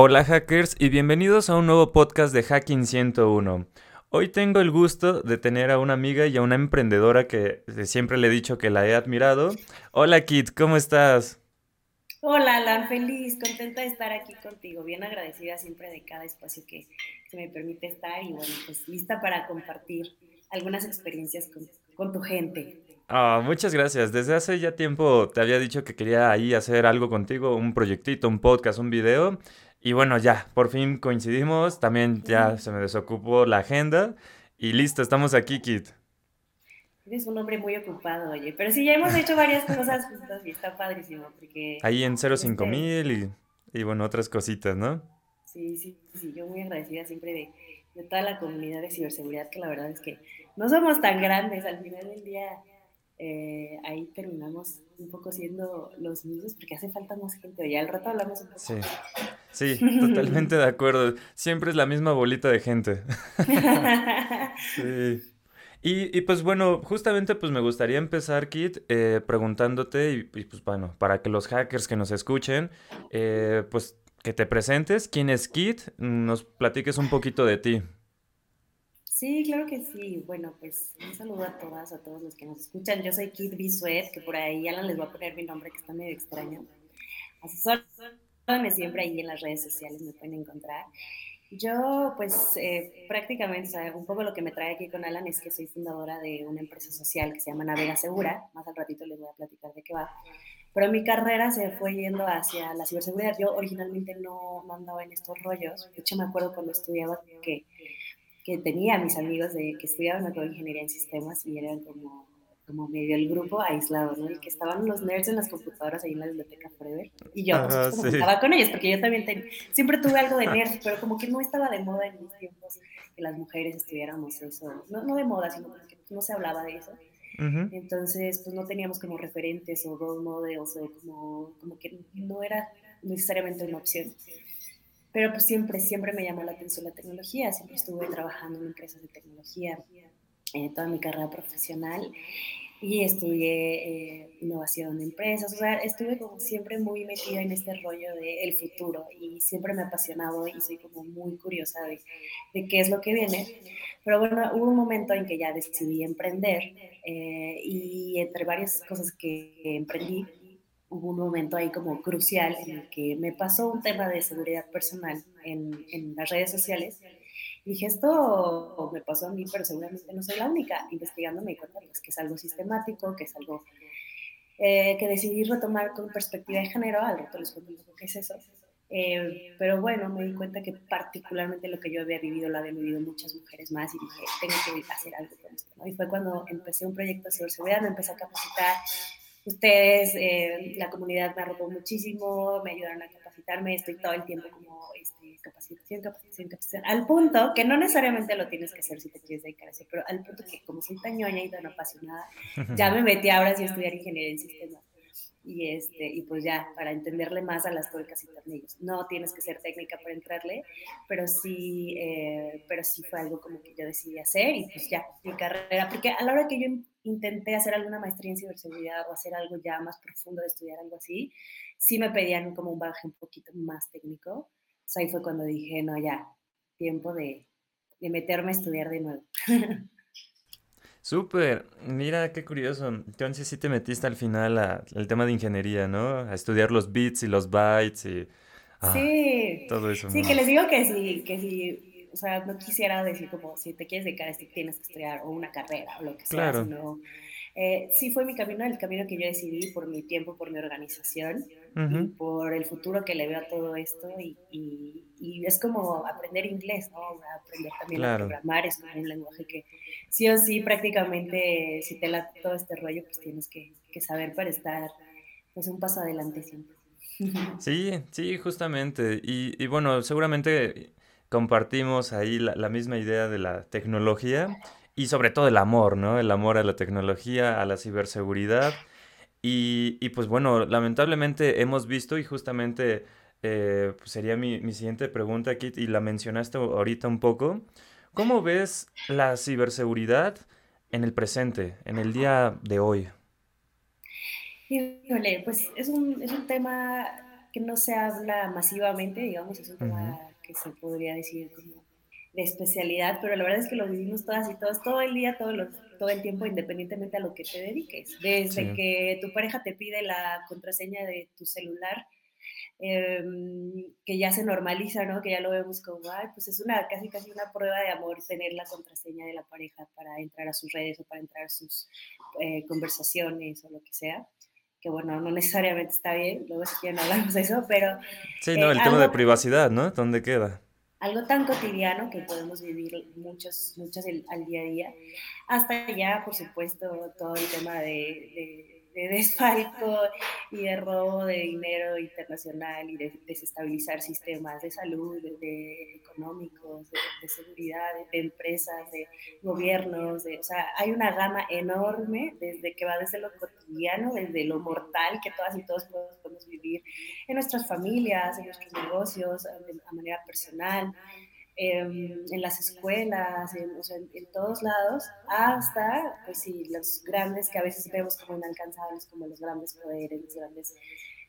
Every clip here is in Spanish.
Hola hackers y bienvenidos a un nuevo podcast de Hacking 101. Hoy tengo el gusto de tener a una amiga y a una emprendedora que siempre le he dicho que la he admirado. Hola Kit, ¿cómo estás? Hola Alan, feliz, contenta de estar aquí contigo, bien agradecida siempre de cada espacio que, me permite estar y bueno, pues lista para compartir algunas experiencias con, con tu gente. Ah, muchas gracias. Desde hace ya tiempo te había dicho que quería ahí hacer algo contigo, un proyectito, un podcast, un video. Y bueno, ya, por fin coincidimos. También ya se me desocupó la agenda. Y listo, estamos aquí, Kit. Eres un hombre muy ocupado, oye. Pero sí, ya hemos hecho varias cosas juntos y está padrísimo. Porque, Ahí en 05000 este y, y bueno, otras cositas, ¿no? Sí, sí, sí. Yo muy agradecida siempre de, de toda la comunidad de ciberseguridad, que la verdad es que no somos tan grandes. Al final del día eh, ahí terminamos un poco siendo los mismos porque hace falta más gente. Ya al rato hablamos un poco. Sí, sí, totalmente de acuerdo. Siempre es la misma bolita de gente. sí. Y, y, pues bueno, justamente pues me gustaría empezar, Kit, eh, preguntándote, y, pues bueno, para que los hackers que nos escuchen, eh, pues que te presentes, quién es Kit, nos platiques un poquito de ti. Sí, claro que sí. Bueno, pues un saludo a todas, a todos los que nos escuchan. Yo soy Kid Bisuet, que por ahí Alan les voy a poner mi nombre, que está medio extraño. Asesórame siempre ahí en las redes sociales, me pueden encontrar. Yo, pues, eh, prácticamente, o sea, un poco lo que me trae aquí con Alan es que soy fundadora de una empresa social que se llama Navega Segura. Más al ratito les voy a platicar de qué va. Pero mi carrera se fue yendo hacia la ciberseguridad. Yo originalmente no, no andaba en estos rollos. De hecho, me acuerdo cuando estudiaba que que tenía mis amigos de, que estudiaban ingeniería en sistemas y eran como, como medio el grupo aislado, ¿no? Y que estaban los nerds en las computadoras ahí en la biblioteca Forever. Y yo, pues, estaba con ellos, porque yo también siempre tuve algo de nerds, pero como que no estaba de moda en mis tiempos que las mujeres estudiáramos eso. No, no de moda, sino que no se hablaba de eso. Entonces, pues no teníamos como referentes o role models o como, como que no era necesariamente una opción. Pero pues siempre, siempre me llamó la atención la tecnología, siempre estuve trabajando en empresas de tecnología en toda mi carrera profesional y estudié eh, innovación de empresas, o sea, estuve como siempre muy metida en este rollo del futuro y siempre me ha apasionado y soy como muy curiosa de, de, qué es lo que viene. Pero bueno, hubo un momento en que ya decidí emprender eh, y entre varias cosas que emprendí, hubo un momento ahí como crucial en el que me pasó un tema de seguridad personal en, en las redes sociales. Y dije, esto me pasó a mí, pero seguramente no soy la única. Investigando me di cuenta pues, que es algo sistemático, que es algo eh, que decidí retomar con perspectiva de género. Al rato les cuento un poco qué es eso. Eh, pero bueno, me di cuenta que particularmente lo que yo había vivido lo habían vivido muchas mujeres más y dije, tengo que hacer algo con esto. ¿no? Y fue cuando empecé un proyecto de ciberseguridad, me empecé a capacitar Ustedes, eh, la comunidad me arropó muchísimo, me ayudaron a capacitarme, estoy todo el tiempo como este, capacitación, capacitación, capacitación, al punto que no necesariamente lo tienes que hacer si te quieres dedicar a eso, pero al punto que como soy tan ñoña y tan apasionada, ya me metí ahora sí a estudiar ingeniería en sistemas. Y, este, y pues ya, para entenderle más a las tuercas y tornillos. No tienes que ser técnica para entrarle, pero sí, eh, pero sí fue algo como que yo decidí hacer y pues ya, mi carrera, porque a la hora que yo intenté hacer alguna maestría en ciberseguridad o hacer algo ya más profundo de estudiar algo así, sí me pedían como un baje un poquito más técnico. ahí fue cuando dije, no, ya, tiempo de, de meterme a estudiar de nuevo. Súper, mira qué curioso. Entonces sí te metiste al final al tema de ingeniería, ¿no? A estudiar los bits y los bytes y ah, sí. todo eso. Sí, que les digo que sí, que sí o sea, no quisiera decir como si te quieres dedicar a esto tienes que estudiar o una carrera o lo que sea, sino eh, sí fue mi camino, el camino que yo decidí por mi tiempo, por mi organización y por el futuro que le veo a todo esto y, y, es como aprender inglés, ¿no? Aprender también a programar, es como un lenguaje que sí o sí prácticamente si te la todo este rollo pues tienes que, que saber para estar pues un paso adelante siempre. Sí, sí, justamente. Y, y bueno, seguramente compartimos ahí la, misma idea de la tecnología y sobre todo el amor, ¿no? El amor a la tecnología, a la ciberseguridad. Y, y pues bueno, lamentablemente hemos visto y justamente eh, pues sería mi, mi, siguiente pregunta, Kit, y la mencionaste ahorita un poco. ¿Cómo ves la ciberseguridad en el presente, en el día de hoy? Híjole, pues es un, es un tema que no se habla masivamente, digamos, es un tema que se podría decir como de especialidad, pero la verdad es que lo vivimos todas y todos, todo el día, todo, todo el tiempo, independientemente a lo que te dediques. Desde que tu pareja te pide la contraseña de tu celular, em, que ya se normaliza, ¿no? Que ya lo vemos como, ay, pues es una casi casi una prueba de amor tener la contraseña de la pareja para entrar a sus redes o para entrar a sus eh, conversaciones o lo que sea que bueno, no necesariamente está bien, luego si quieren hablamos de eso, pero... Sí, no, el eh, tema de privacidad, ¿no? ¿Dónde queda? Algo tan cotidiano que podemos vivir muchos, muchos al día a día, hasta ya, por supuesto, todo el tema de de desfalco y de robo de dinero internacional y de desestabilizar sistemas de salud, de, económicos, de, seguridad, de, empresas, de gobiernos. o sea, hay una gama enorme desde que va desde lo cotidiano, desde lo mortal que todas y todos podemos vivir en nuestras familias, en nuestros negocios, a manera personal. Em, en las escuelas, en, en, todos lados, hasta, pues sí, los grandes que a veces vemos como inalcanzables, como los grandes poderes, los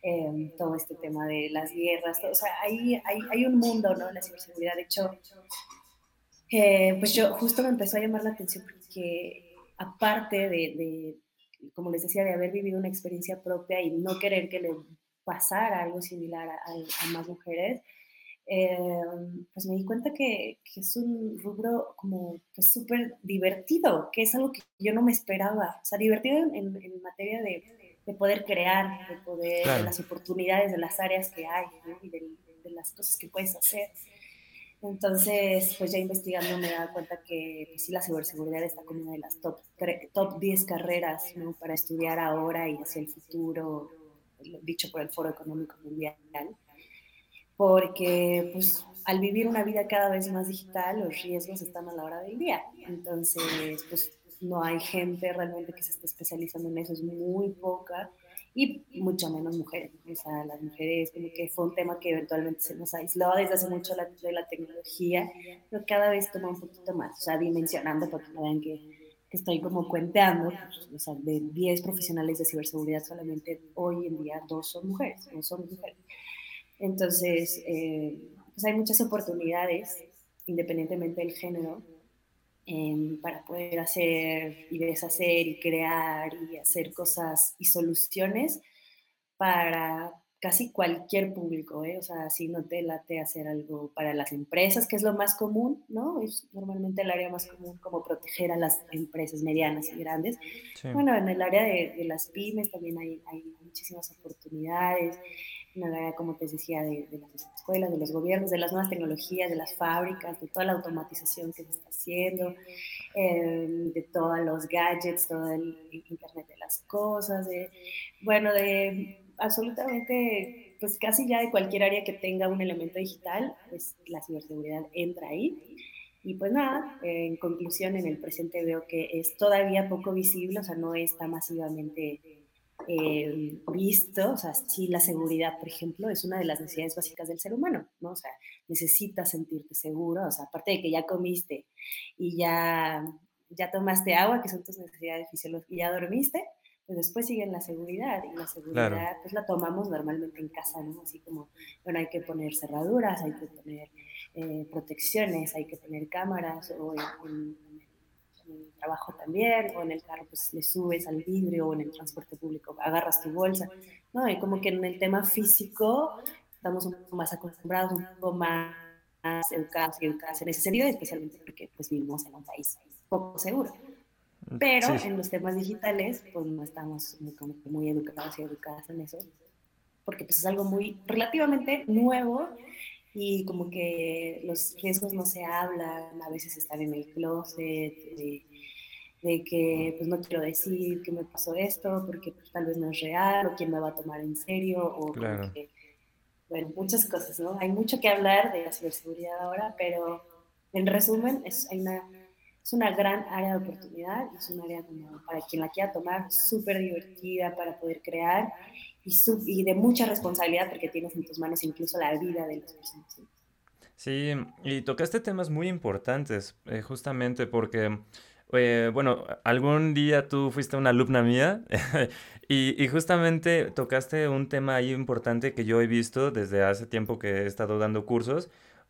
em, todo este tema de las guerras, o sea, hay, hay, hay, un mundo, ¿no? La ciberseguridad, de hecho, eh, pues yo justo me empezó a llamar la atención porque aparte de, de, como les decía, de haber vivido una experiencia propia y no querer que le pasara algo similar a más mujeres, Em, pues me di cuenta que, que es un rubro como pues súper divertido, que es algo que yo no me esperaba. O sea, divertido en, en materia de, de, poder crear, de poder, de las oportunidades, de las áreas que hay y de, de, las cosas que puedes hacer. Entonces, pues ya investigando me dado cuenta que pues sí, la ciberseguridad está como una de las top, top 10 carreras ¿no? para estudiar ahora y hacia el futuro, dicho por el Foro Económico Mundial porque pues al vivir una vida cada vez más digital, los riesgos están a la hora del día. Entonces, pues no hay gente realmente que se esté especializando en eso, es muy poca y mucho menos mujeres. O sea, las mujeres como que fue un tema que eventualmente se nos aisló desde hace mucho la, de la tecnología, pero cada vez toma un poquito más, o sea, dimensionando porque vean que, que estoy como cuenteando, pues, o sea, de 10 profesionales de ciberseguridad solamente hoy en día dos son mujeres, no son mujeres. Entonces, eh, pues hay muchas oportunidades, independientemente del género, em, para poder hacer y deshacer y crear y hacer cosas y soluciones para casi cualquier público, ¿eh? o sea, si no te late hacer algo para las empresas, que es lo más común, ¿no? Es normalmente el área más común como proteger a las empresas medianas y grandes. Bueno, en el área de, de las pymes también hay, hay muchísimas oportunidades una área, como te decía, de, las escuelas, de los gobiernos, de las nuevas tecnologías, de las fábricas, de toda la automatización que se está haciendo, em, de todos los gadgets, todo el Internet de las cosas, de, bueno, de absolutamente, pues casi ya de cualquier área que tenga un elemento digital, pues la ciberseguridad entra ahí. Y pues nada, en conclusión, en el presente veo que es todavía poco visible, o sea, no está masivamente eh, visto, o sea, sí la seguridad, por ejemplo, es una de las necesidades básicas del ser humano, ¿no? O sea, necesitas sentirte seguro, o sea, aparte de que ya comiste y ya, ya tomaste agua, que son tus necesidades fisiológicas, y ya dormiste, pues después sigue la seguridad, y la seguridad pues la tomamos normalmente en casa, ¿no? Así como, bueno, hay que poner cerraduras, hay que poner eh, protecciones, hay que poner cámaras, o en trabajo también, o en el carro pues le subes al vidrio, o en el transporte público agarras tu bolsa, ¿no? Y como que en el tema físico estamos un poco más acostumbrados, un poco más educados y educadas en ese sentido, especialmente porque pues vivimos en un país poco seguro. Pero en los temas digitales, pues no estamos muy, muy educados y educadas en eso, porque pues es algo muy relativamente nuevo y como que los riesgos no se hablan, a veces están en el closet, de, que pues no quiero decir que me pasó esto porque pues, tal vez no es real o quién me va a tomar en serio o que, bueno, muchas cosas, ¿no? Hay mucho que hablar de la ciberseguridad ahora, pero en resumen es, una, es una gran área de oportunidad, es un área como para quien la quiera tomar súper divertida para poder crear y, de mucha responsabilidad porque tienes en tus manos incluso la vida de las personas. Sí, y tocaste temas muy importantes, eh, justamente porque Eh, bueno, algún día tú fuiste una alumna mía y, y justamente tocaste un tema ahí importante que yo he visto desde hace tiempo que he estado dando cursos.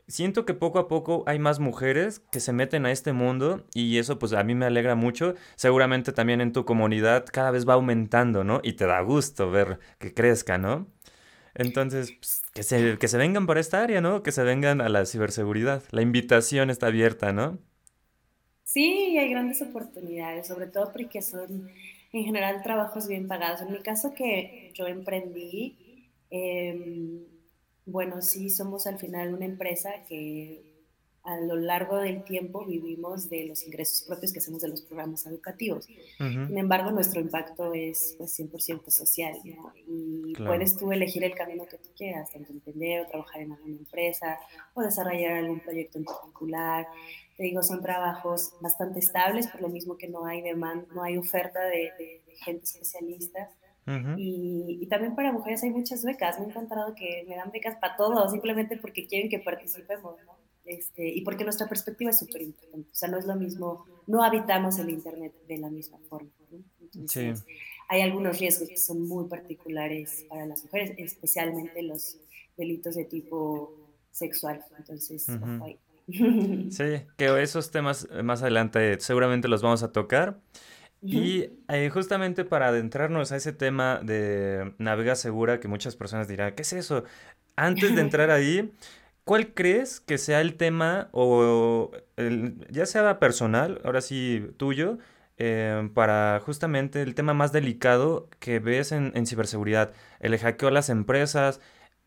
Siento que poco a poco hay más mujeres que se meten a este mundo y eso pues a mí me alegra mucho. Seguramente también en tu comunidad cada vez va aumentando, ¿no? Y te da gusto ver que crezca, ¿no? Entonces, pues, que se, que se vengan por esta área, ¿no? Que se vengan a la ciberseguridad. La invitación está abierta, ¿no? Sí, hay grandes oportunidades, sobre todo porque son en general trabajos bien pagados. En mi caso que yo emprendí, em, bueno, sí, somos al final una empresa que a lo largo del tiempo vivimos de los ingresos propios que hacemos de los programas educativos. Sin embargo, nuestro impacto es pues, 100% social ¿no? y claro. puedes tú elegir el camino que tú quieras, tanto emprender o trabajar en alguna empresa o desarrollar algún proyecto en particular. Te digo, son trabajos bastante estables, por lo mismo que no hay demanda, no hay oferta de, de, de gente especialista. Y, y, también para mujeres hay muchas becas. Me ha encantado que me dan becas para todo, simplemente porque quieren que participemos, ¿no? Este, y porque nuestra perspectiva es súper importante. O sea, no es lo mismo, no habitamos el Internet de la misma forma. ¿no? Sí. Entonces, hay algunos riesgos que son muy particulares para las mujeres, especialmente los delitos de tipo sexual. Entonces, ojo ahí. Sí, que esos temas eh, más adelante seguramente los vamos a tocar. Y eh, justamente para adentrarnos a ese tema de navega segura, que muchas personas dirán, ¿qué es eso? Antes de entrar ahí, ¿cuál crees que sea el tema, o ya sea personal, ahora sí tuyo, eh, para justamente el tema más delicado que ves en, en ciberseguridad? El hackeo a las empresas,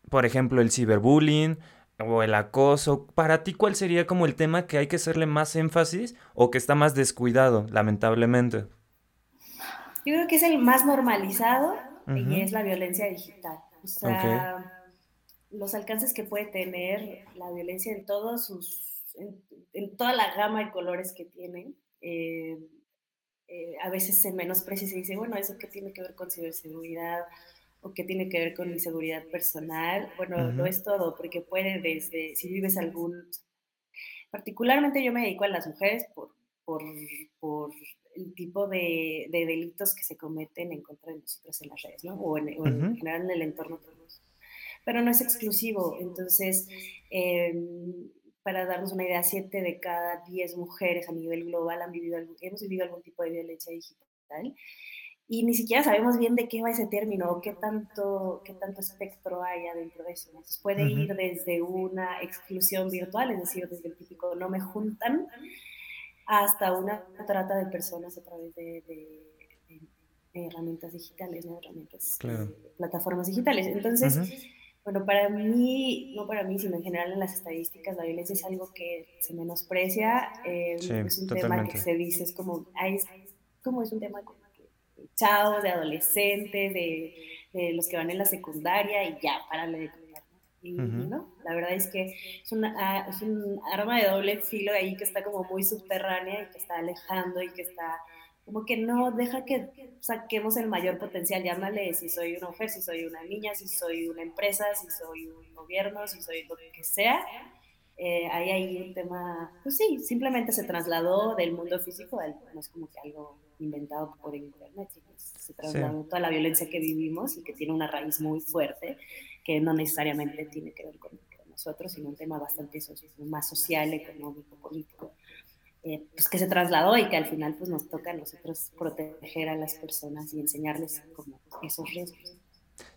por ejemplo, el ciberbullying o el acoso. Para ti, ¿cuál sería como el tema que hay que hacerle más énfasis o que está más descuidado, lamentablemente? Yo creo que es el más normalizado y es la violencia digital. O sea, los alcances que puede tener la violencia en todos sus, en, en toda la gama de colores que tiene. Eh, eh, a veces se menosprecia y se dice, bueno, ¿eso qué tiene que ver con ciberseguridad? ¿O qué tiene que ver con mi seguridad personal? Bueno, Ujú, es todo, porque puede desde, si vives algún, particularmente yo me dedico a las mujeres por, por, por el tipo de, de, delitos que se cometen en contra de nosotros en las redes, ¿no? O en, o en ujú, general en el entorno pero no es exclusivo. Entonces, eh, para darnos una idea, 7 de cada 10 mujeres a nivel global han vivido algún, hemos vivido algún tipo de violencia digital y ni siquiera sabemos bien de qué va ese término o qué tanto, qué tanto espectro hay adentro de eso. Entonces puede ujú, ir desde una exclusión virtual, es decir, desde el típico no me juntan, hasta una trata de personas a través de, de, herramientas digitales, ¿no? herramientas, Claro. eh, plataformas digitales. Entonces, bueno, para mí, no para mí, sino en general en las estadísticas, la violencia es algo que se menosprecia, eh, Sí, es un tema que se dice, es como, ay, es, como es un tema como que de chavos, de adolescentes, de, de, los que van en la secundaria y ya, párale de. Y, no, la verdad es que es, una, es un arma de doble filo ahí que está como muy subterránea y que está alejando y que está como que no deja que saquemos el mayor potencial, llámale si soy una mujer, si soy una niña, si soy una empresa, si soy un gobierno, si soy lo que sea. Eh, ahí hay un tema, pues sí, simplemente se trasladó del mundo físico, al, no es como que algo inventado por internet, sino se Sí. trasladó toda la violencia que vivimos y que tiene una raíz muy fuerte, que no necesariamente tiene que ver con, con nosotros, sino un tema bastante más social, económico, político eh, pues que se trasladó y que al final pues nos toca a nosotros proteger a las personas y enseñarles como esos riesgos.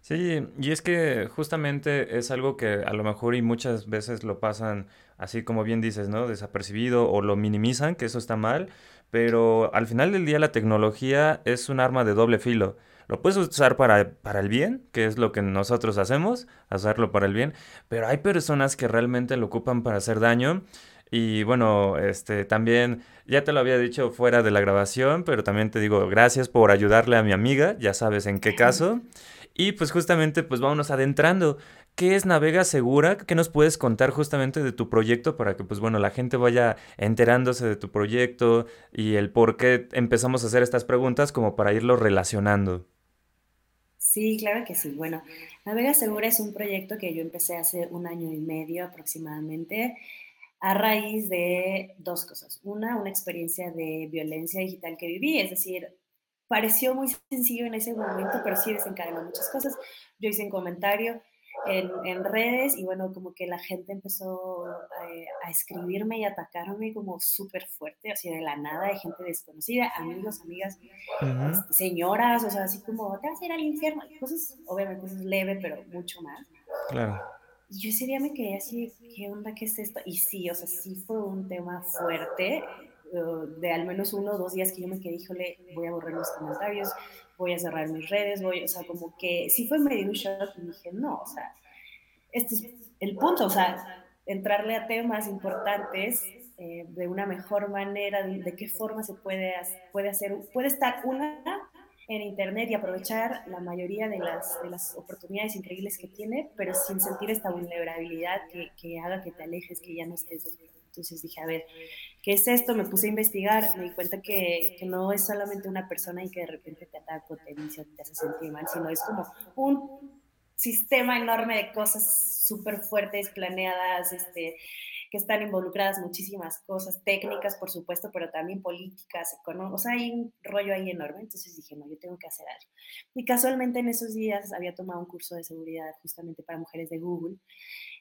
Sí, y es que justamente es algo que a lo mejor y muchas veces lo pasan así como bien dices, ¿no? Desapercibido o lo minimizan, que eso está mal, pero al final del día la tecnología es un arma de doble filo. Lo puedes usar para, para el bien, que es lo que nosotros hacemos, hacerlo para el bien, pero hay personas que realmente lo ocupan para hacer daño. Y bueno, este también ya te lo había dicho fuera de la grabación, pero también te digo gracias por ayudarle a mi amiga, ya sabes en qué caso. Y pues justamente pues vámonos adentrando. ¿Qué es Navega Segura? ¿Qué nos puedes contar justamente de tu proyecto para que pues bueno la gente vaya enterándose de tu proyecto y el por qué empezamos a hacer estas preguntas como para irlo relacionando? Sí, claro que sí. Bueno, Navega Segura es un proyecto que yo empecé hace un año y medio aproximadamente. a raíz de dos cosas. Una, una experiencia de violencia digital que viví, es decir, pareció muy sencillo en ese momento, pero sí desencadenó muchas cosas. Yo hice un comentario en, redes y bueno, como que la gente empezó eh, a escribirme y atacarme como súper fuerte, así de la nada, de gente desconocida, amigos, amigas, este, señoras, o sea, así como, te vas a ir al infierno, cosas, obviamente cosas leve, pero mucho más. Claro. Y yo ese día me quedé así, ¿qué onda? ¿Qué es esto? Y sí, o sea, sí fue un tema fuerte, eh, de al menos uno o dos días que yo me quedé, híjole, voy a borrar los comentarios, voy a cerrar mis redes, voy, o sea, como que sí fue medio un shock y dije, no, o sea, este es el punto, o sea, entrarle a temas importantes eh, de una mejor manera, de, qué forma se puede, puede hacer, puede estar una en Internet y aprovechar la mayoría de las, de las oportunidades increíbles que tiene, pero sin sentir esta vulnerabilidad que, que haga que te alejes, que ya no estés Entonces dije, a ver, ¿qué es esto? Me puse a investigar, me di cuenta que, no es solamente una persona y que de repente te ataca te dice te hace sentir mal, sino es como un sistema enorme de cosas súper fuertes, planeadas, este, que están involucradas muchísimas cosas, técnicas, por supuesto, pero también políticas, económicas, o sea, hay un rollo ahí enorme, entonces dije, no, yo tengo que hacer algo. Y casualmente en esos días había tomado un curso de seguridad justamente para mujeres de Google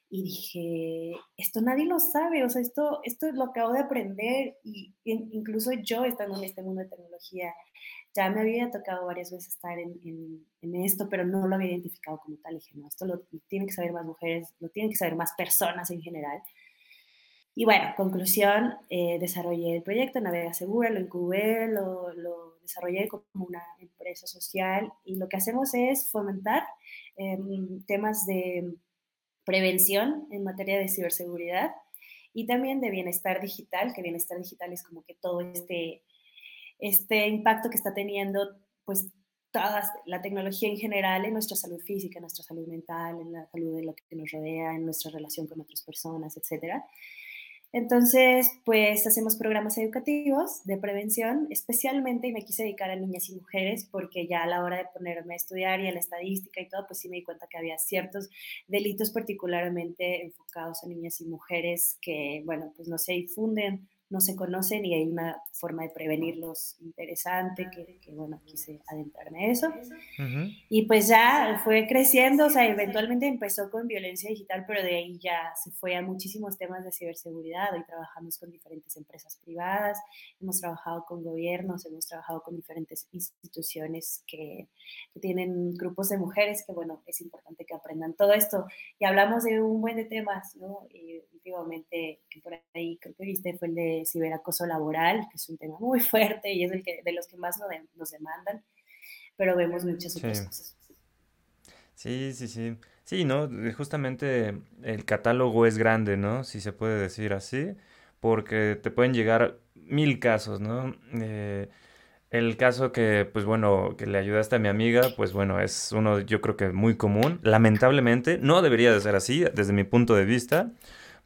y dije, esto nadie lo sabe, o sea, esto, esto lo acabo de aprender y incluso yo estando en este mundo de tecnología, ya me había tocado varias veces estar en, en, esto, pero no lo había identificado como tal. dije, no, esto lo, tienen que saber más mujeres, lo tienen que saber más personas en general. Y bueno, conclusión, eh, desarrollé el proyecto Navega Segura, lo incubé, lo, lo, desarrollé como una empresa social y lo que hacemos es fomentar em, temas de prevención en materia de ciberseguridad y también de bienestar digital, que bienestar digital es como que todo este, este impacto que está teniendo pues toda la tecnología en general en nuestra salud física, en nuestra salud mental, en la salud de lo que nos rodea, en nuestra relación con otras personas, etcétera. Entonces, pues hacemos programas educativos de prevención, especialmente, y me quise dedicar a niñas y mujeres, porque ya a la hora de ponerme a estudiar y a la estadística y todo, pues sí me di cuenta que había ciertos delitos particularmente enfocados a niñas y mujeres que, bueno, pues no se difunden no se conocen y hay una forma de prevenirlos interesante, que, bueno, quise adentrarme a eso. Y pues ya fue creciendo, o sea, eventualmente empezó con violencia digital, pero de ahí ya se fue a muchísimos temas de ciberseguridad. Hoy trabajamos con diferentes empresas privadas, hemos trabajado con gobiernos, hemos trabajado con diferentes instituciones que, que tienen grupos de mujeres, que bueno, es importante que aprendan todo esto. Y hablamos de un buen de temas, ¿no? Y últimamente, que por ahí creo que viste, fue el de ciberacoso laboral, que es un tema muy fuerte y es el que, de los que más nos, demandan, pero vemos muchas otras cosas. Sí, sí, sí. Sí, ¿no? Justamente el catálogo es grande, ¿no? Si se puede decir así, porque te pueden llegar mil casos, ¿no? Eh, el caso que, pues bueno, que le ayudaste a mi amiga, pues bueno, es uno yo creo que muy común. Lamentablemente, no debería de ser así, desde mi punto de vista,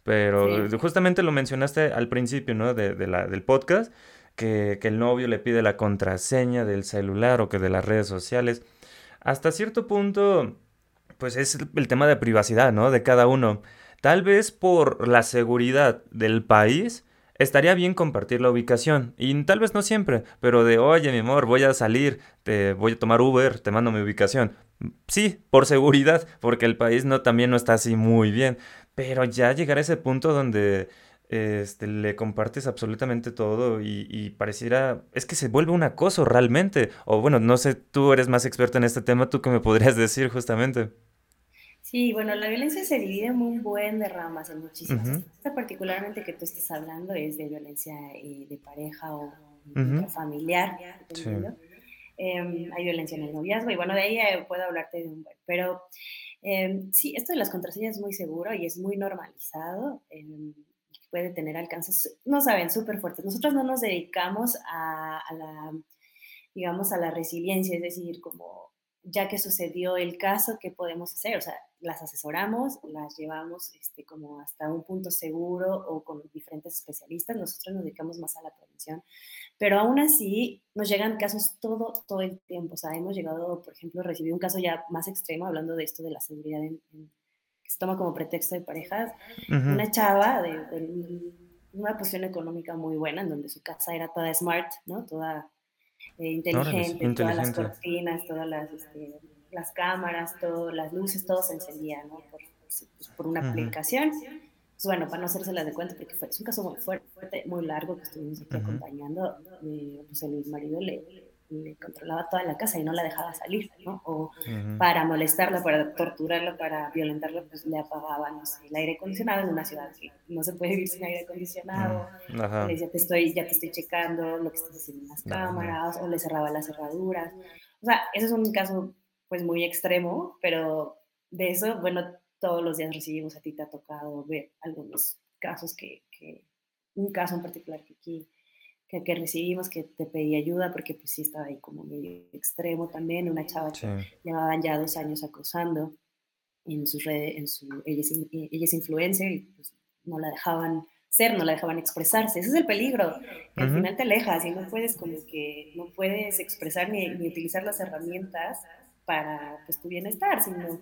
pero justamente lo mencionaste al principio, ¿no? De, la, del podcast, que, el novio le pide la contraseña del celular o que de las redes sociales. Hasta cierto punto, pues es el tema de privacidad, ¿no? De cada uno. Tal vez por la seguridad del país, estaría bien compartir la ubicación. Y tal vez no siempre, pero de, oye, mi amor, voy a salir, te voy a tomar Uber, te mando mi ubicación. Sí, por seguridad, porque el país no, también no está así muy bien. Pero ya llegar a ese punto donde este, le compartes absolutamente todo y, pareciera, es que se vuelve un acoso realmente. O bueno, no sé, tú eres más experto en este tema, ¿tú qué me podrías decir justamente? Sí, bueno, la violencia se divide en un buen de ramas, en muchísimas. Esta particularmente que tú estás hablando es de violencia eh, de pareja o familiar, em, hay violencia en el noviazgo y bueno, de ahí eh, puedo hablarte de un buen. Pero Em, sí, esto de las contraseñas es muy seguro y es muy normalizado. Em, puede tener alcances, no saben, súper fuertes. Nosotros no nos dedicamos a, la, digamos, a la resiliencia, es decir, como ya que sucedió el caso, ¿qué podemos hacer? O sea, las asesoramos, las llevamos este, como hasta un punto seguro o con diferentes especialistas. Nosotros nos dedicamos más a la prevención, pero aún así nos llegan casos todo, todo el tiempo. O sea, hemos llegado, por ejemplo, a recibir un caso ya más extremo, hablando de esto de la seguridad en, se toma como pretexto de parejas, una chava de, una posición económica muy buena, en donde su casa era toda smart, ¿no? Toda eh, inteligente, todas las cortinas, todas las, este, las cámaras, todas las luces, todo se encendía, ¿no? Por, por una aplicación. Pues bueno, para no hacerse las de cuenta, porque fue, es un caso muy fuerte, muy largo que estuvimos aquí acompañando, eh, pues el marido le, le controlaba toda la casa y no la dejaba salir, ¿no? O para molestarla, para torturarla, para violentarla, pues le apagaban el aire acondicionado en una ciudad que no se puede vivir sin aire acondicionado. Le decía, te estoy, ya te estoy checando lo que estás haciendo en las cámaras, o le cerraba las cerraduras. O sea, ese es un caso pues muy extremo, pero de eso, bueno, todos los días recibimos, a ti te ha tocado ver algunos casos que, que un caso en particular que aquí que, que, recibimos que te pedí ayuda porque pues sí estaba ahí como medio extremo también, una chava que llevaban ya dos años acosando en sus redes, en su, ella, es, ella es influencer y pues no la dejaban ser, no la dejaban expresarse. Ese es el peligro. Al final te alejas y no puedes como que, no puedes expresar ni, ni utilizar las herramientas para pues, tu bienestar, sino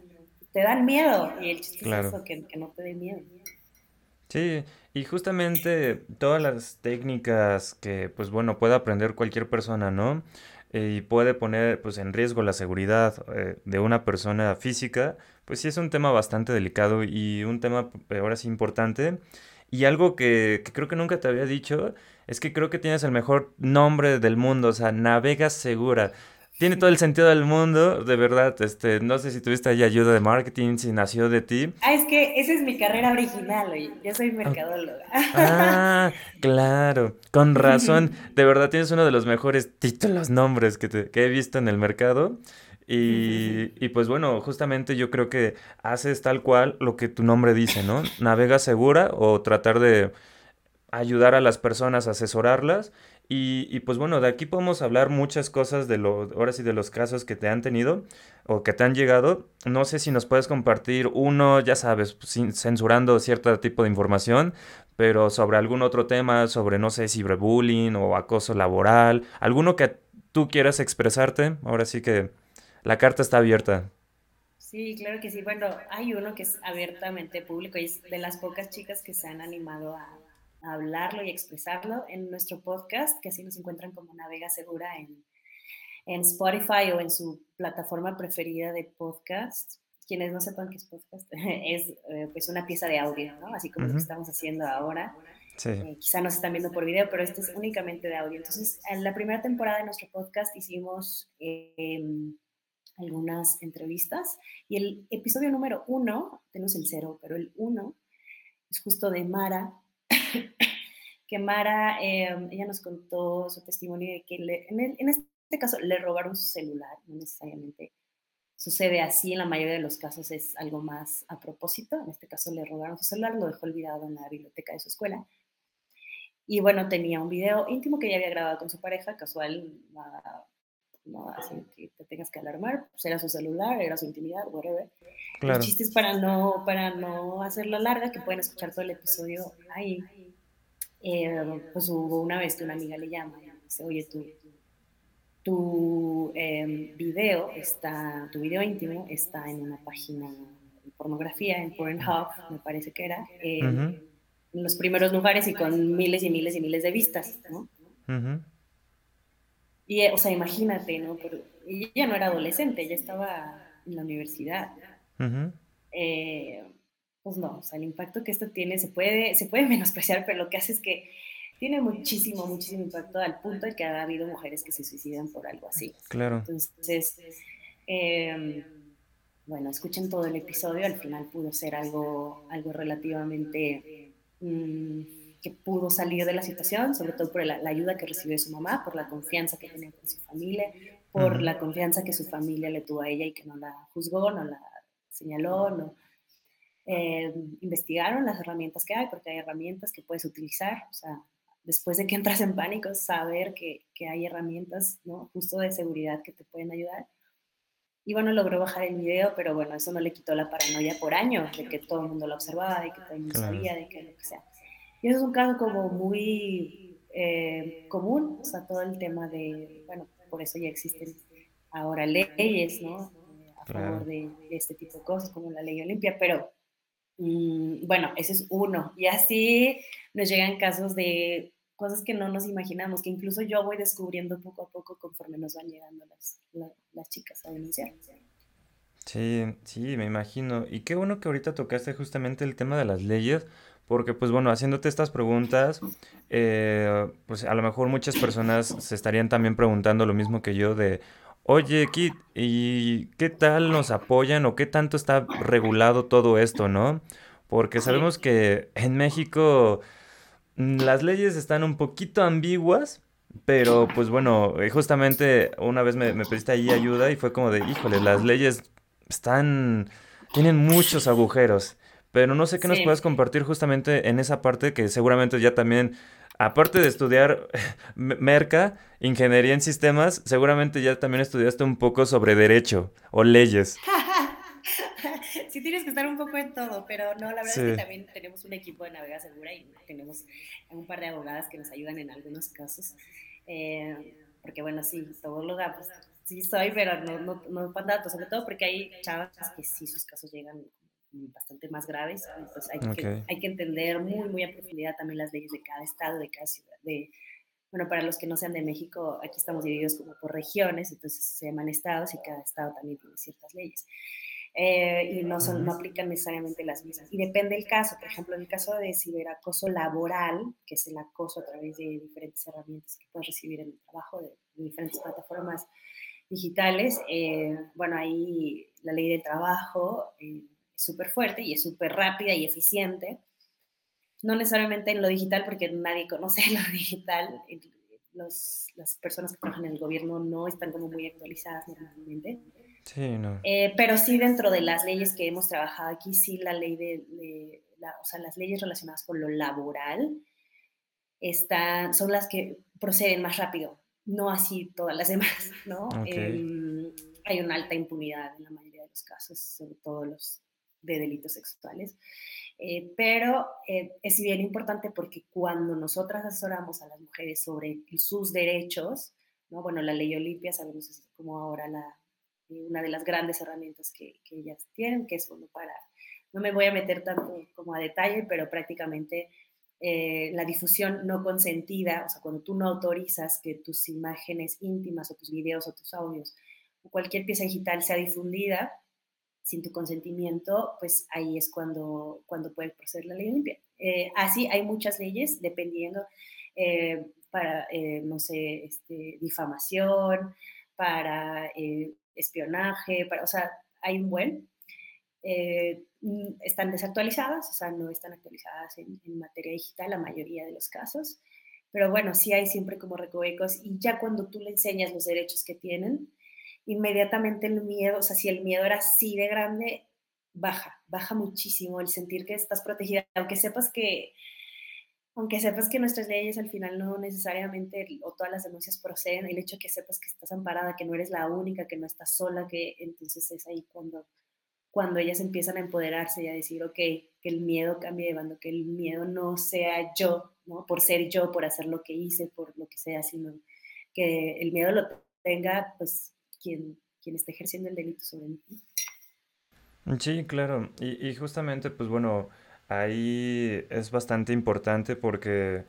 te dan miedo y el chiste es eso, que, que no te dé miedo. Sí, y justamente todas las técnicas que, pues bueno, puede aprender cualquier persona, ¿no? Eh, y puede poner, pues, en riesgo la seguridad eh, de una persona física, pues sí es un tema bastante delicado y un tema eh, ahora sí importante. Y algo que, que creo que nunca te había dicho es que creo que tienes el mejor nombre del mundo, o sea, Navegas Segura. Tiene todo el sentido del mundo, de verdad. Este, no sé si tuviste ahí ayuda de marketing, si nació de ti. Ah, es que esa es mi carrera original, oye. Yo soy mercadóloga. Ah, claro. Con razón. De verdad tienes uno de los mejores títulos, nombres que, que he visto en el mercado. Y, y, pues bueno, justamente yo creo que haces tal cual lo que tu nombre dice, ¿no? Navega segura o tratar de ayudar a las personas, asesorarlas y, pues bueno, de aquí podemos hablar muchas cosas de lo, ahora sí, de los casos que te han tenido o que te han llegado. No sé si nos puedes compartir uno, ya sabes, censurando cierto tipo de información, pero sobre algún otro tema, sobre no sé, ciberbullying o acoso laboral, alguno que tú quieras expresarte. Ahora sí que la carta está abierta. Sí, claro que sí. Bueno, hay uno que es abiertamente público y es de las pocas chicas que se han animado a hablarlo y expresarlo en nuestro podcast, que así nos encuentran como Navega Segura en, en Spotify o en su plataforma preferida de podcast. Quienes no sepan qué es podcast, es eh, pues una pieza de audio, ¿no? Así como lo que estamos haciendo ahora. Sí. Eh, quizá nos están viendo por video, pero este es únicamente de audio. Entonces, en la primera temporada de nuestro podcast hicimos em, algunas entrevistas y el episodio número uno, tenemos el cero, pero el uno es justo de Mara, que Mara, em, ella nos contó su testimonio de que en, este caso le robaron su celular, no necesariamente sucede así, en la mayoría de los casos es algo más a propósito, en este caso le robaron su celular, lo dejó olvidado en la biblioteca de su escuela. Y bueno, tenía un video íntimo que ella había grabado con su pareja, casual, no así que te tengas que alarmar, pues era su celular, era su intimidad, whatever. Claro. El chiste es para no, para no hacerla larga, que pueden escuchar todo el episodio ahí. Eh, pues hubo una vez que una amiga le llama y dice, oye, tu, tu eh, video está, tu video íntimo está en una página de pornografía, en Pornhub, me parece que era, eh, en los primeros lugares y con miles y miles y miles de vistas, ¿no? Y, o sea, imagínate, ¿no? Pero ella no era adolescente, ella estaba en la universidad. eh, pues no, o sea, el impacto que esto tiene se puede, se puede menospreciar, pero lo que hace es que tiene muchísimo, muchísimo impacto al punto de que ha habido mujeres que se suicidan por algo así. Claro. Entonces, eh, bueno, escuchen todo el episodio, al final pudo ser algo, algo relativamente... Mm, que pudo salir de la situación, sobre todo por la, ayuda que recibió su mamá, por la confianza que tenía con su familia, por la confianza que su familia le tuvo a ella y que no la juzgó, no la señaló, no, eh, investigaron las herramientas que hay, porque hay herramientas que puedes utilizar, o sea, después de que entras en pánico, saber que, que, hay herramientas, ¿no? Justo de seguridad que te pueden ayudar. Y bueno, logró bajar el video, pero bueno, eso no le quitó la paranoia por años, de que todo el mundo lo observaba, de que todo el mundo sabía, de que lo que sea. Y eso es un caso como muy eh, común, o sea, todo el tema de, bueno, por eso ya existen ahora leyes, ¿no? A favor de, de, este tipo de cosas, como la ley Olimpia, pero bueno, ese es uno. Y así nos llegan casos de cosas que no nos imaginamos, que incluso yo voy descubriendo poco a poco conforme nos van llegando las, las chicas a denunciar. Sí, sí, me imagino. Y qué bueno que ahorita tocaste justamente el tema de las leyes, porque pues bueno, haciéndote estas preguntas, eh, pues a lo mejor muchas personas se estarían también preguntando lo mismo que yo de, oye, Kit, ¿y qué tal nos apoyan o qué tanto está regulado todo esto, no? Porque sabemos que en México mm, las leyes están un poquito ambiguas, pero pues bueno, eh, justamente una vez me, me pediste ahí ayuda y fue como de, híjole, las leyes están, tienen muchos agujeros. Pero no sé qué nos puedes compartir justamente en esa parte que seguramente ya también, aparte de estudiar merca, ingeniería en sistemas, seguramente ya también estudiaste un poco sobre derecho o leyes. sí, tienes que estar un poco en todo, pero no, la verdad es que también tenemos un equipo de Navega Segura y tenemos un par de abogadas que nos ayudan en algunos casos. Eh, porque bueno, sí, todo lo da, pues sí soy, pero no, no, no datos, sobre todo porque hay chavas que sí sus casos llegan bastante más graves, pues hay, que, hay que entender muy, muy a profundidad también las leyes de cada estado, de cada ciudad, de, bueno, para los que no sean de México, aquí estamos divididos como por regiones, entonces se llaman estados y cada estado también tiene ciertas leyes. Eh, y no, son, no aplican necesariamente las mismas. Y depende del caso. Por ejemplo, en el caso de ciberacoso laboral, que es el acoso a través de diferentes herramientas que puedes recibir en el trabajo de diferentes plataformas digitales, eh, bueno, ahí la ley del trabajo eh, súper fuerte y es súper rápida y eficiente. No necesariamente en lo digital, porque nadie conoce lo digital. Los, las personas que trabajan en el gobierno no están como muy actualizadas normalmente. Sí, no. Eh, pero sí dentro de las leyes que hemos trabajado aquí, sí la ley de, o sea, las leyes relacionadas con lo laboral están, son las que proceden más rápido no así todas las demás, ¿no? Em, hay una alta impunidad en la mayoría de los casos, sobre todo los de delitos sexuales. Eh, pero eh, es bien importante porque cuando nosotras asesoramos a las mujeres sobre sus derechos, ¿no? bueno, la ley Olimpia sabemos es como ahora la, eh, una de las grandes herramientas que, que, ellas tienen, que es bueno para, no me voy a meter tanto como a detalle, pero prácticamente la difusión no consentida, o sea, cuando tú no autorizas que tus imágenes íntimas o tus videos o tus audios o cualquier pieza digital sea difundida sin tu consentimiento, pues ahí es cuando, cuando puede proceder la ley limpia. Eh, así hay muchas leyes dependiendo eh, para, no sé, este, difamación, para espionaje, para, o sea, hay un buen, eh, están desactualizadas, o sea, no están actualizadas en, materia digital la mayoría de los casos, pero bueno, sí hay siempre como recovecos y ya cuando tú le enseñas los derechos que tienen, inmediatamente el miedo, o sea, si el miedo era así de grande, baja, baja muchísimo el sentir que estás protegida, aunque sepas que aunque sepas que nuestras leyes al final no necesariamente o todas las denuncias proceden, el hecho que sepas que estás amparada, que no eres la única, que no estás sola, que entonces es ahí cuando cuando ellas empiezan a empoderarse y a decir, ok, que el miedo cambie de bando, que el miedo no sea yo, ¿no? Por ser yo, por hacer lo que hice, por lo que sea, sino que el miedo lo tenga, pues, quien, quien esté ejerciendo el delito sobre mí. Sí, claro. Y, y justamente, pues bueno, ahí es bastante importante porque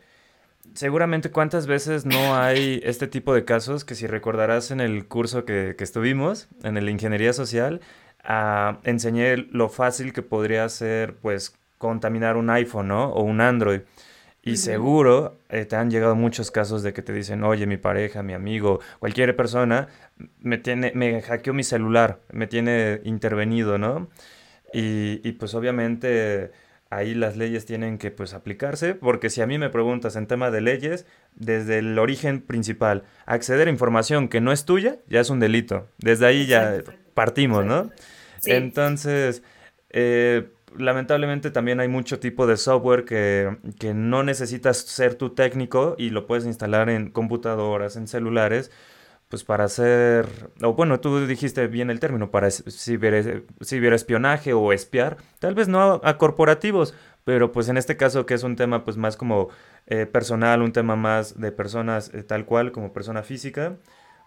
seguramente cuántas veces no hay este tipo de casos que si recordarás en el curso que, que estuvimos, en el Ingeniería Social, enseñé lo fácil que podría ser, pues, contaminar un iPhone, ¿no? O un Android. Y seguro eh, te han llegado muchos casos de que te dicen, oye, mi pareja, mi amigo, cualquier persona me tiene, me hackeó mi celular, me tiene intervenido, ¿no? Y, y, pues obviamente ahí las leyes tienen que pues aplicarse, porque si a mí me preguntas en tema de leyes, desde el origen principal, acceder a información que no es tuya, ya es un delito. Desde ahí ya partimos, ¿no? Entonces, eh, lamentablemente también hay mucho tipo de software que, que, no necesitas ser tu técnico y lo puedes instalar en computadoras, en celulares, pues para hacer, o bueno, tú dijiste bien el término, para ciber, ciberespionaje o espiar, tal vez no a, corporativos, pero pues en este caso que es un tema pues más como eh, personal, un tema más de personas eh, tal cual como persona física,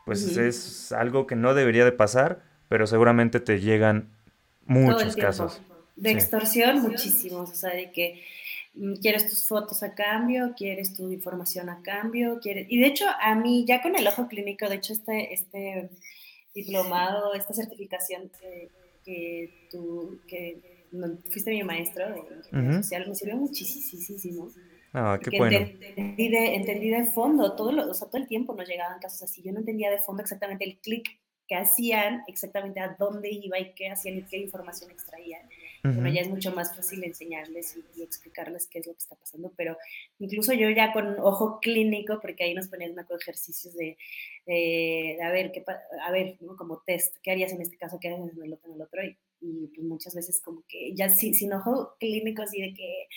pues es algo que no debería de pasar pero seguramente te llegan muchos casos. De extorsión, muchísimos. O sea, de que mm, quieres tus fotos a cambio, quieres tu información a cambio, quieres... Y de hecho, a mí, ya con el ojo clínico, de hecho, este, este diplomado, esta certificación que, que tú, que fuiste mi maestro de ingeniería social, me sirvió muchísimo. Ah, qué bueno. Entendí de, entendí de fondo, todo, lo, o sea, todo el tiempo nos llegaban casos así. Yo no entendía de fondo exactamente el clic que hacían, exactamente a dónde iba y qué hacían y qué información extraían. Bueno, ya es mucho más fácil enseñarles y, explicarles qué es lo que está pasando, pero incluso yo ya con ojo clínico, porque ahí nos ponían con ejercicios de, de, a ver, qué, a ver, como test, ¿qué harías en este caso? ¿Qué harías en el otro? En el otro? Y, y pues muchas veces como que ya sin, sin ojo clínico, así de que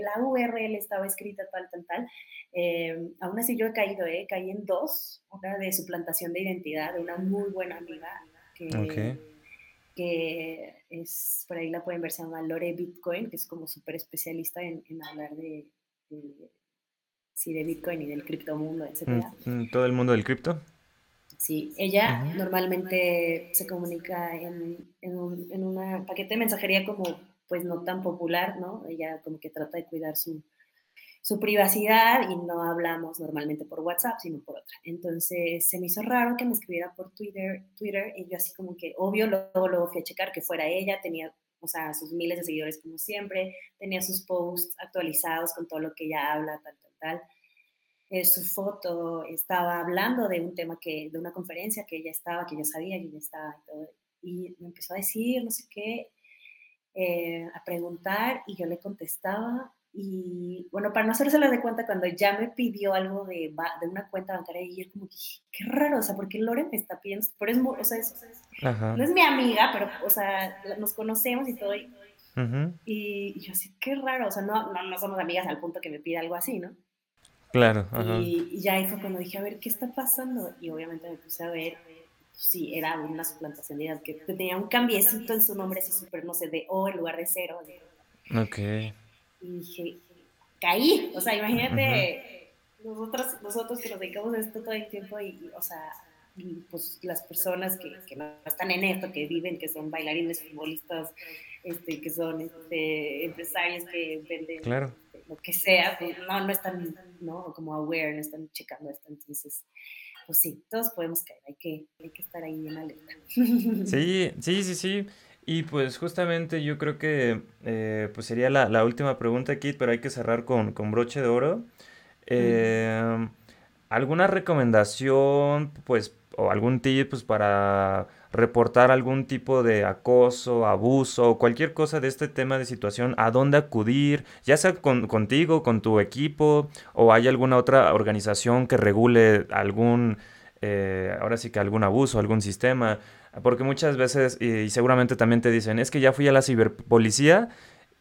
la URL estaba escrita tal, tal, tal. Eh, aún así yo he caído, ¿eh? caí en dos, una de suplantación de identidad de una muy buena amiga que, que es, por ahí la pueden ver, se llama Lore Bitcoin, que es como súper especialista en, en, hablar de, sí, de Bitcoin y del criptomundo, etc. Mm, mm, ¿Todo el mundo del cripto? Sí, ella normalmente se comunica en, en, un, en una paquete de mensajería como pues no tan popular, ¿no? Ella como que trata de cuidar su, su privacidad y no hablamos normalmente por WhatsApp, sino por otra. Entonces se me hizo raro que me escribiera por Twitter, Twitter y yo así como que, obvio, luego, luego fui a checar que fuera ella, tenía, o sea, sus miles de seguidores como siempre, tenía sus posts actualizados con todo lo que ella habla, tal, tal, tal. Eh, su foto estaba hablando de un tema que, de una conferencia que ella estaba, que yo sabía que ella estaba y me empezó a decir, no sé qué, eh, a preguntar y yo le contestaba. Y bueno, para no hacérselo de cuenta, cuando ya me pidió algo de, de una cuenta bancaria, y yo como que, qué raro, o sea, porque Lore me está pidiendo, pero es, o sea, no es mi amiga, pero, o sea, nos conocemos y todo. Y, y, yo así, qué raro, o sea, no, no, no somos amigas al punto que me pida algo así, ¿no? Claro. Y, ya ahí fue cuando dije, a ver, ¿qué está pasando? Y obviamente me puse a ver, sí, era una suplantación de que tenía un cambiecito en su nombre, así súper, no sé, de O en lugar de cero. Ok. Y dije, caí, o sea, imagínate, nosotros, nosotros que nos dedicamos a esto todo el tiempo y, o sea, pues las personas que, que, no están en esto, que viven, que son bailarines, futbolistas, este, que son este, empresarios que venden claro lo que sea, pues, no, no están, ¿no? Como aware, no están checando esto, entonces, pues sí, todos podemos caer, hay que, hay que estar ahí en alerta. Sí, sí, sí, sí. Y pues justamente yo creo que eh, pues sería la, la, última pregunta, Kit, pero hay que cerrar con, con broche de oro. Eh, ¿Alguna recomendación, pues, o algún tip pues, para reportar algún tipo de acoso, abuso o cualquier cosa de este tema de situación, a dónde acudir, ya sea con, contigo, con tu equipo o hay alguna otra organización que regule algún, eh, ahora sí que algún abuso, algún sistema, porque muchas veces, y seguramente también te dicen, es que ya fui a la ciberpolicía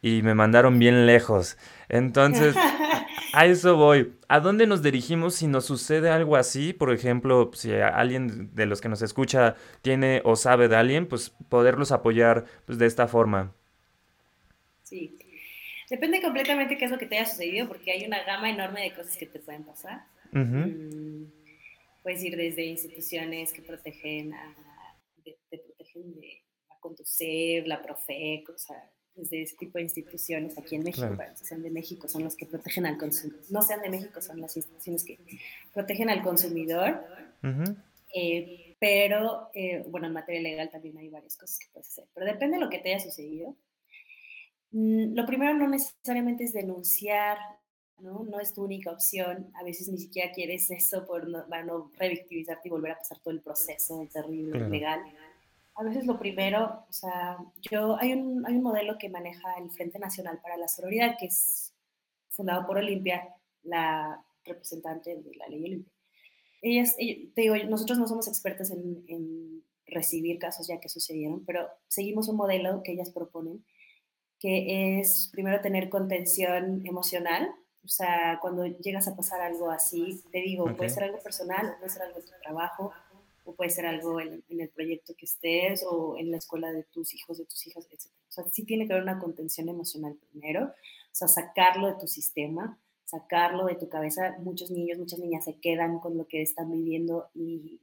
y me mandaron bien lejos. Entonces, a eso voy. ¿A dónde nos dirigimos si nos sucede algo así? Por ejemplo, si alguien de los que nos escucha tiene o sabe de alguien, pues poderlos apoyar pues, de esta forma. Sí. Depende completamente qué es lo que te haya sucedido, porque hay una gama enorme de cosas que te pueden pasar. Mm, puedes ir desde instituciones que protegen a, de, a conducir, la Profec, o sea, desde ese tipo de instituciones aquí en México, claro. sean de México, son los que protegen al consumidor, no sean de México, son las instituciones que protegen al consumidor, eh, pero eh, bueno, en materia legal también hay varias cosas que puedes hacer, pero depende de lo que te haya sucedido. Mm, lo primero no necesariamente es denunciar, ¿no? No es tu única opción, a veces ni siquiera quieres eso por no, para no revictimizarte y volver a pasar todo el proceso terrible legal a veces lo primero, o sea, yo, hay un, hay un modelo que maneja el Frente Nacional para la Sororidad, que es fundado por Olimpia, la representante de la ley Olimpia. Ellas, te digo, nosotros no somos expertos en, en, recibir casos ya que sucedieron, pero seguimos un modelo que ellas proponen, que es primero tener contención emocional, o sea, cuando llegas a pasar algo así, te digo, puede ser algo personal, puede ser algo de tu trabajo, o puede ser algo en, el proyecto que estés o en la escuela de tus hijos, de tus hijas, etc. O sea, sí tiene que haber una contención emocional primero, o sea, sacarlo de tu sistema, sacarlo de tu cabeza. Muchos niños, muchas niñas se quedan con lo que están viviendo y,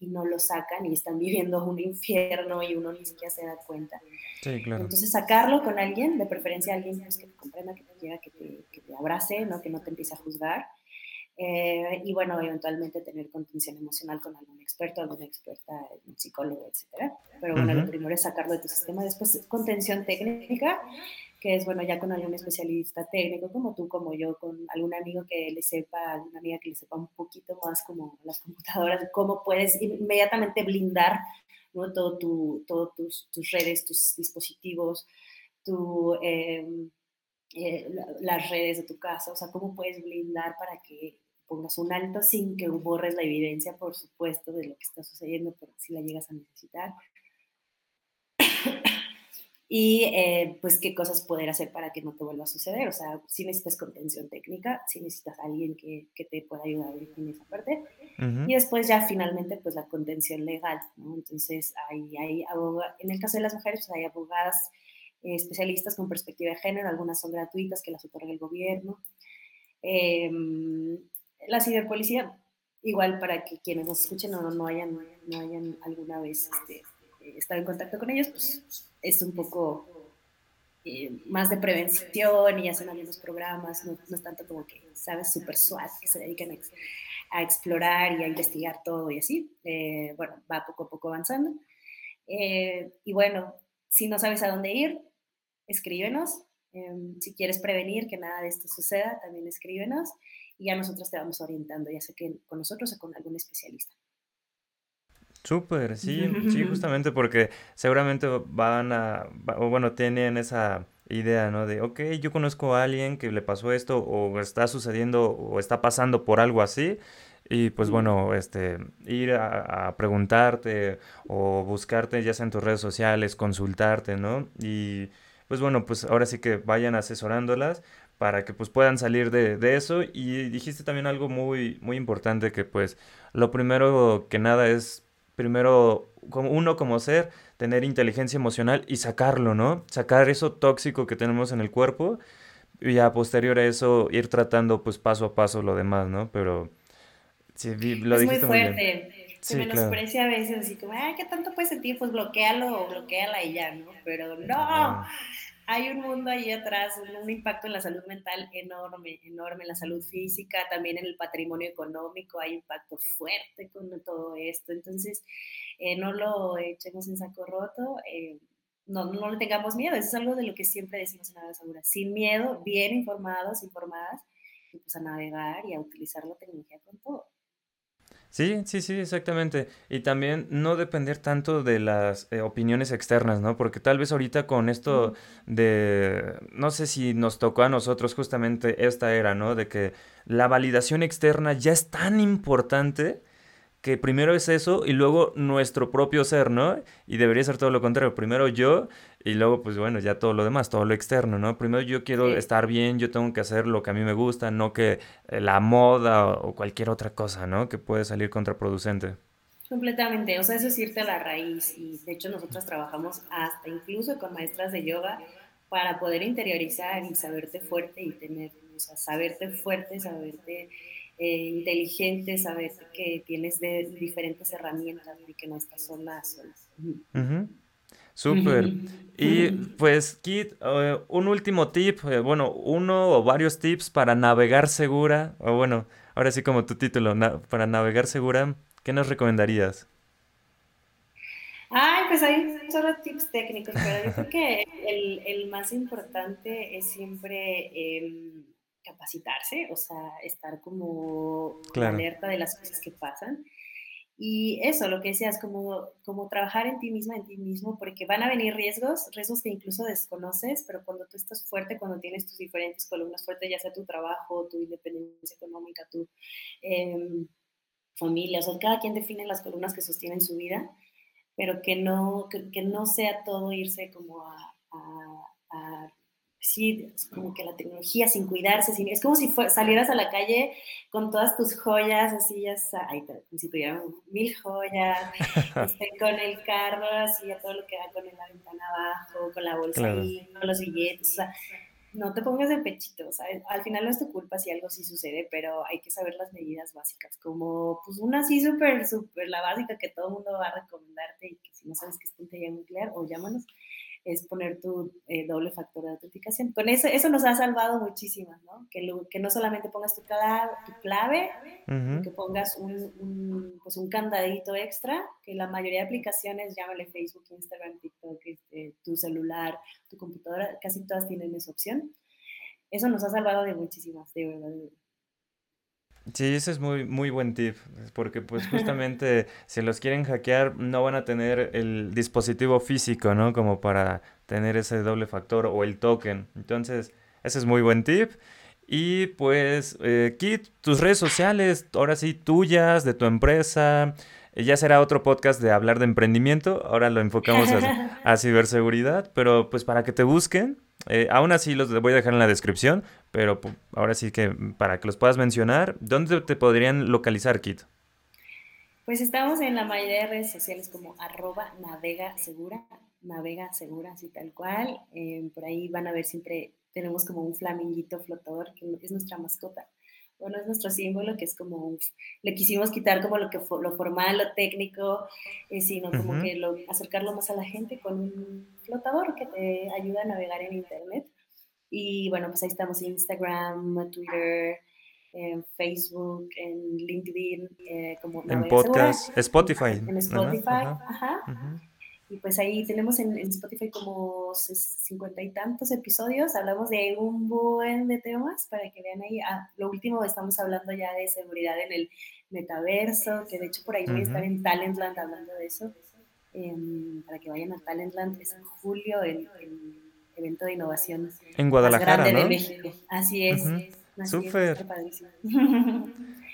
no lo sacan y están viviendo un infierno y uno ni siquiera se da cuenta. Sí, claro. Entonces sacarlo con alguien, de preferencia alguien pues, que te comprenda, que te quiera, que te, que te abrace, ¿no? que no te empiece a juzgar. Eh, y bueno, eventualmente tener contención emocional con algún experto, alguna experta, un psicólogo, etcétera. Pero bueno, lo primero es sacarlo de tu sistema. Después, contención técnica, que es bueno, ya con algún especialista técnico, como tú, como yo, con algún amigo que le sepa, alguna amiga que le sepa un poquito más como las computadoras, cómo puedes inmediatamente blindar ¿no? todo tu, todos tus, tus redes, tus dispositivos, tu. Em, eh, las redes de tu casa, o sea, cómo puedes blindar para que pongas un alto sin que borres la evidencia, por supuesto, de lo que está sucediendo, pero si la llegas a necesitar. y eh, pues qué cosas poder hacer para que no te vuelva a suceder. O sea, si necesitas contención técnica, si necesitas alguien que, que te pueda ayudar en esa parte. Y después ya finalmente pues la contención legal, ¿no? Entonces hay, hay en el caso de las mujeres pues hay abogadas eh, especialistas con perspectiva de género, algunas son gratuitas que las otorga el gobierno. Eh, la ciberpolicía, igual para que quienes nos escuchen o no, no, hayan, no hayan alguna vez este, estado en contacto con ellos, pues es un poco eh, más de prevención y hacen algunos programas, no, no es tanto como que, ¿sabes? Super SWAT, que se dedican a, explorar y a investigar todo y así. Eh, bueno, va poco a poco avanzando. Eh, y bueno, si no sabes a dónde ir, escríbenos. Em, si quieres prevenir que nada de esto suceda, también escríbenos y ya nosotros te vamos orientando, ya sea que con nosotros o con algún especialista. Súper, sí, sí, justamente porque seguramente van a, o bueno, tienen esa idea, ¿no? De, ok, yo conozco a alguien que le pasó esto o está sucediendo o está pasando por algo así. Y pues bueno, este, ir a, a, preguntarte o buscarte ya sea en tus redes sociales, consultarte, ¿no? Y pues bueno, pues ahora sí que vayan asesorándolas para que pues puedan salir de, de, eso. Y dijiste también algo muy, muy importante que pues lo primero que nada es, primero, como uno como ser, tener inteligencia emocional y sacarlo, ¿no? Sacar eso tóxico que tenemos en el cuerpo y a posterior a eso ir tratando pues paso a paso lo demás, ¿no? Pero sí, lo es dijiste muy fuerte. Muy bien. Se menosprecia a veces así como, ay, ¿qué tanto puedes sentir? Pues bloquealo o bloqueala y ya, ¿no? Pero no, hay un mundo ahí atrás, un, impacto en la salud mental enorme, enorme, en la salud física, también en el patrimonio económico, hay impacto fuerte con todo esto. Entonces, eh, no lo echemos en saco roto, eh, no, no le tengamos miedo, eso es algo de lo que siempre decimos en la Segura, sin miedo, bien informados, informadas, y pues a navegar y a utilizar la tecnología con todo. Sí, sí, sí, exactamente. Y también no depender tanto de las eh, opiniones externas, ¿no? Porque tal vez ahorita con esto de, no sé si nos tocó a nosotros justamente esta era, ¿no? De que la validación externa ya es tan importante que primero es eso y luego nuestro propio ser, ¿no? Y debería ser todo lo contrario. Primero yo y luego, pues bueno, ya todo lo demás, todo lo externo, ¿no? Primero yo quiero estar bien, yo tengo que hacer lo que a mí me gusta, no que eh, la moda o cualquier otra cosa, ¿no? Que puede salir contraproducente. Completamente, o sea, eso es irte a la raíz y de hecho nosotros trabajamos hasta incluso con maestras de yoga para poder interiorizar y saberte fuerte y tener, o sea, saberte fuerte, saberte eh, inteligente, saber que tienes de diferentes herramientas y que no estás sola. sola. Súper. Y pues, Kit, eh, un último tip, eh, bueno, uno o varios tips para navegar segura, o bueno, ahora sí como tu título, para navegar segura, ¿qué nos recomendarías? Ay, pues hay solo tips técnicos, pero yo creo que el, el más importante es siempre em, capacitarse, o sea, estar como alerta de las cosas que pasan. Y eso, lo que decías, como, como trabajar en ti misma, en ti mismo, porque van a venir riesgos, riesgos que incluso desconoces, pero cuando tú estás fuerte, cuando tienes tus diferentes columnas fuertes, ya sea tu trabajo, tu independencia económica, tu em, familia, o sea, cada quien define las columnas que sostienen su vida, pero que no, que, no sea todo irse como a, a sí, es como que la tecnología sin cuidarse, sin, es como si salieras a la calle con todas tus joyas, así ya ay, como si tuvieran mil joyas, este, con el carro, así a todo lo que da con la ventana abajo, con la bolsa ahí, con los billetes, o sea, no te pongas de pechito, ¿sabes? Al final no es tu culpa si algo sí sucede, pero hay que saber las medidas básicas, como pues una así súper, súper, la básica que todo el mundo va a recomendarte y que si no sabes que es puntería nuclear o llámanos, es poner tu eh, doble factor de autenticación. Con eso, eso nos ha salvado muchísimas, ¿no? Que, que no solamente pongas tu clave, tu clave que pongas un, un, pues un candadito extra, que la mayoría de aplicaciones, llámale Facebook, Instagram, TikTok, este, tu celular, tu computadora, casi todas tienen esa opción. Eso nos ha salvado de muchísimas, de verdad. Sí, ese es muy, muy buen tip, porque pues justamente si los quieren hackear no van a tener el dispositivo físico, ¿no? Como para tener ese doble factor o el token. Entonces, ese es muy buen tip. Y pues, eh, Kit, tus redes sociales, ahora sí, tuyas, de tu empresa. Ya será otro podcast de hablar de emprendimiento. Ahora lo enfocamos a, a ciberseguridad, pero pues para que te busquen, eh, aún así los voy a dejar en la descripción, pero ahora sí que para que los puedas mencionar, ¿dónde te podrían localizar, Kit? Pues estamos en la mayoría de redes sociales como arroba navega segura, navega segura, así tal cual. Eh, por ahí van a ver siempre, tenemos como un flaminguito flotador, que es nuestra mascota bueno, es nuestro símbolo, que es como, le quisimos quitar como lo que lo formal, lo técnico, eh, sino como que lo, acercarlo más a la gente con un flotador que te ayuda a navegar en Internet. Y bueno, pues ahí estamos en Instagram, Twitter, en Facebook, en LinkedIn, eh, como... En podcast, Spotify. En Spotify, ajá. Y pues ahí tenemos en, Spotify como cincuenta y tantos episodios. Hablamos de un buen de temas para que vean ahí. Ah, lo último, estamos hablando ya de seguridad en el metaverso, que de hecho por ahí voy a estar en Talentland hablando de eso. Em, para que vayan a Talentland, es en julio el, evento de innovación en Guadalajara, más grande de México. Así es. Súper.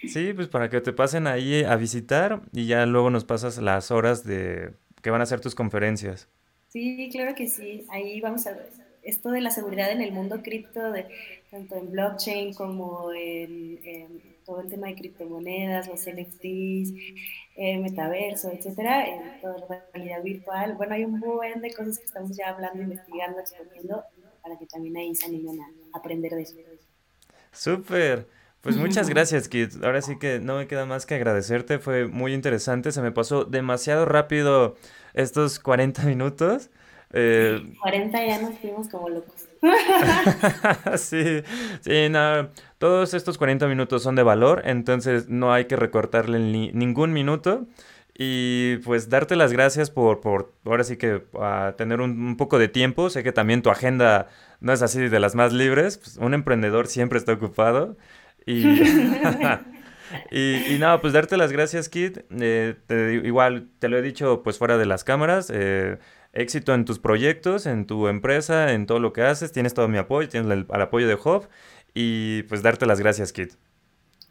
Sí, pues para que te pasen ahí a visitar y ya luego nos pasas las horas de que van a ser tus conferencias. Sí, claro que sí. Ahí vamos a ver esto de la seguridad en el mundo cripto, de, tanto en blockchain como en, todo el tema de criptomonedas, los NFTs, eh, metaverso, etcétera, en toda la realidad virtual. Bueno, hay un buen de cosas que estamos ya hablando, investigando, exponiendo, para que también ahí se animen a aprender de eso. Súper. Pues muchas gracias, Kit. Ahora sí que no me queda más que agradecerte. Fue muy interesante. Se me pasó demasiado rápido estos 40 minutos. Eh... 40 ya nos fuimos como locos. sí, sí, no, todos estos 40 minutos son de valor, entonces no hay que recortarle ni, ningún minuto. Y pues darte las gracias por, por ahora sí que a tener un, un, poco de tiempo. Sé que también tu agenda no es así de las más libres. Pues un emprendedor siempre está ocupado. Y, y, nada, pues darte las gracias, Kit. Eh, igual te lo he dicho pues fuera de las cámaras. Eh, éxito en tus proyectos, en tu empresa, en todo lo que haces. Tienes todo mi apoyo, tienes el, apoyo de Hop. Y pues darte las gracias, Kit.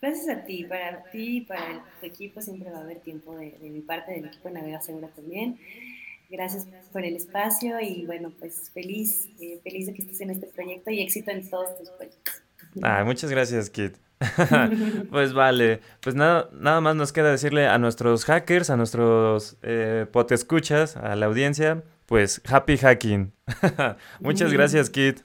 Gracias a ti, para ti y para tu equipo siempre va a haber tiempo de, mi parte, del equipo de Navega Segura también. Gracias por el espacio y bueno, pues feliz, eh, feliz de que estés en este proyecto y éxito en todos tus proyectos. Ah, muchas gracias, Kit. pues vale, pues nada, nada más nos queda decirle a nuestros hackers, a nuestros eh, potescuchas, a la audiencia, pues happy hacking. muchas gracias, Kit.